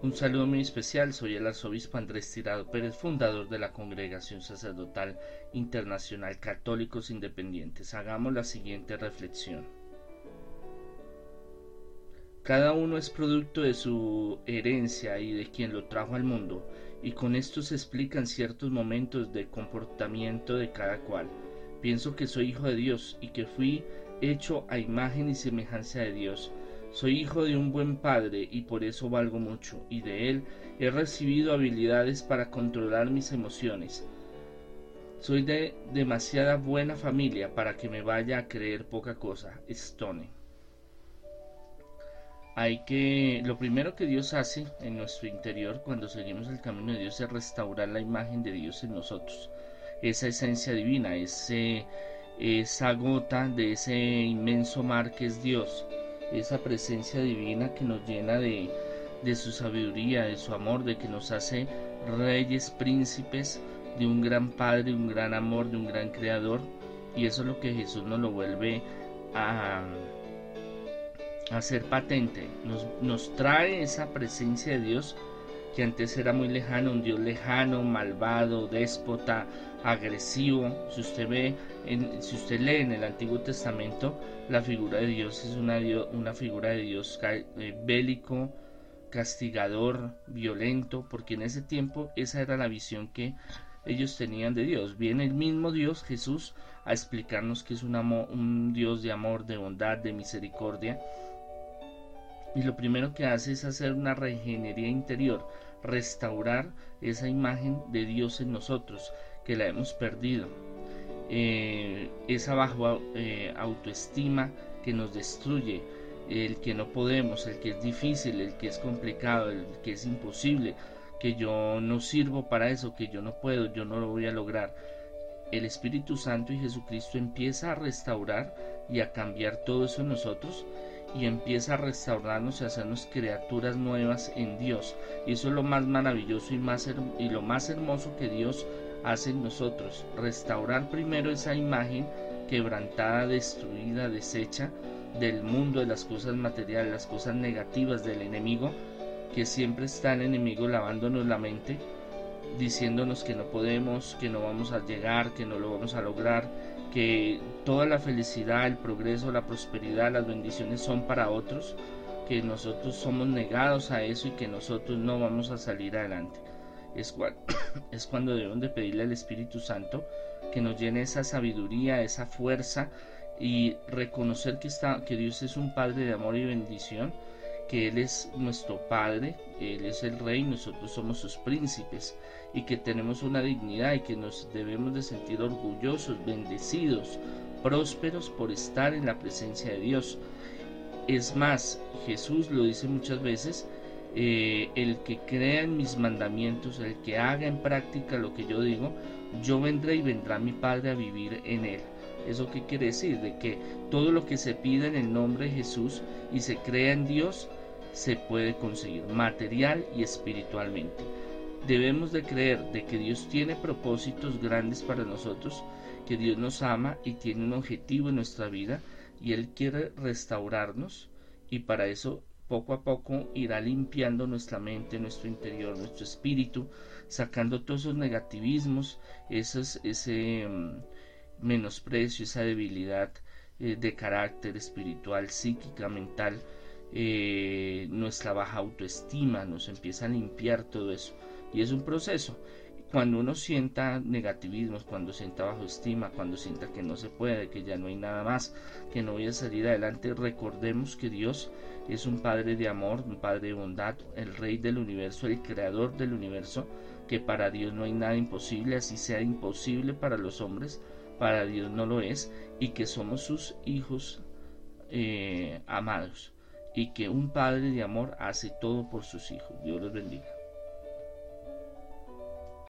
Un saludo muy especial, soy el arzobispo Andrés Tirado Pérez, fundador de la Congregación Sacerdotal Internacional Católicos Independientes. Hagamos la siguiente reflexión. Cada uno es producto de su herencia y de quien lo trajo al mundo, y con esto se explican ciertos momentos de comportamiento de cada cual. Pienso que soy hijo de Dios y que fui hecho a imagen y semejanza de Dios soy hijo de un buen padre y por eso valgo mucho, y de él he recibido habilidades para controlar mis emociones. Soy de demasiada buena familia para que me vaya a creer poca cosa. Stone. Hay que lo primero que Dios hace en nuestro interior cuando seguimos el camino de Dios es restaurar la imagen de Dios en nosotros. Esa esencia divina, ese esa gota de ese inmenso mar que es Dios esa presencia divina que nos llena de, su sabiduría, de su amor, de que nos hace reyes, príncipes, de un gran Padre, un gran amor, de un gran Creador. Y eso es lo que Jesús nos lo vuelve a, hacer patente. Nos, nos trae esa presencia de Dios que antes era muy lejano, un Dios lejano, malvado, déspota, agresivo. Si usted ve, en, si usted lee en el Antiguo Testamento, la figura de Dios es una, una figura de Dios eh, bélico, castigador, violento, porque en ese tiempo esa era la visión que ellos tenían de Dios. Viene el mismo Dios, Jesús, a explicarnos que es un, un Dios de amor, de bondad, de misericordia. Y lo primero que hace es hacer una regenería interior, restaurar esa imagen de Dios en nosotros, que la hemos perdido. Eh, esa baja eh, autoestima que nos destruye, el que no podemos, el que es difícil, el que es complicado, el que es imposible, que yo no sirvo para eso, que yo no puedo, yo no lo voy a lograr. El Espíritu Santo y Jesucristo empieza a restaurar y a cambiar todo eso en nosotros y empieza a restaurarnos y hacernos criaturas nuevas en Dios. Y eso es lo más maravilloso y, más y lo más hermoso que Dios hace en nosotros. Restaurar primero esa imagen quebrantada, destruida, deshecha del mundo, de las cosas materiales, las cosas negativas del enemigo, que siempre está el enemigo lavándonos la mente, diciéndonos que no podemos, que no vamos a llegar, que no lo vamos a lograr, que toda la felicidad, el progreso, la prosperidad, las bendiciones son para otros, que nosotros somos negados a eso y que nosotros no vamos a salir adelante. Es, es cuando debemos de pedirle al Espíritu Santo que nos llene esa sabiduría, esa fuerza y reconocer que, está, que Dios es un Padre de amor y bendición, que Él es nuestro Padre, Él es el Rey, nosotros somos sus príncipes y que tenemos una dignidad y que nos debemos de sentir orgullosos, bendecidos, prósperos por estar en la presencia de Dios. Es más, Jesús lo dice muchas veces, eh, el que crea en mis mandamientos, el que haga en práctica lo que yo digo, yo vendré y vendrá mi Padre a vivir en él. ¿Eso qué quiere decir? De que todo lo que se pide en el nombre de Jesús y se crea en Dios, se puede conseguir material y espiritualmente. Debemos de creer de que Dios tiene propósitos grandes para nosotros, que Dios nos ama y tiene un objetivo en nuestra vida y Él quiere restaurarnos y para eso poco a poco irá limpiando nuestra mente, nuestro interior, nuestro espíritu, sacando todos esos negativismos, ese mm, menosprecio, esa debilidad eh, de carácter espiritual, psíquica, mental, eh, nuestra baja autoestima, nos empieza a limpiar todo eso. Y es un proceso. Cuando uno sienta negativismos, cuando sienta bajo estima, cuando sienta que no se puede, que ya no hay nada más, que no voy a salir adelante, recordemos que Dios es un Padre de amor, un Padre de bondad, el Rey del universo, el Creador del universo, que para Dios no hay nada imposible, así sea imposible para los hombres, para Dios no lo es, y que somos sus hijos eh, amados, y que un Padre de amor hace todo por sus hijos. Dios los bendiga.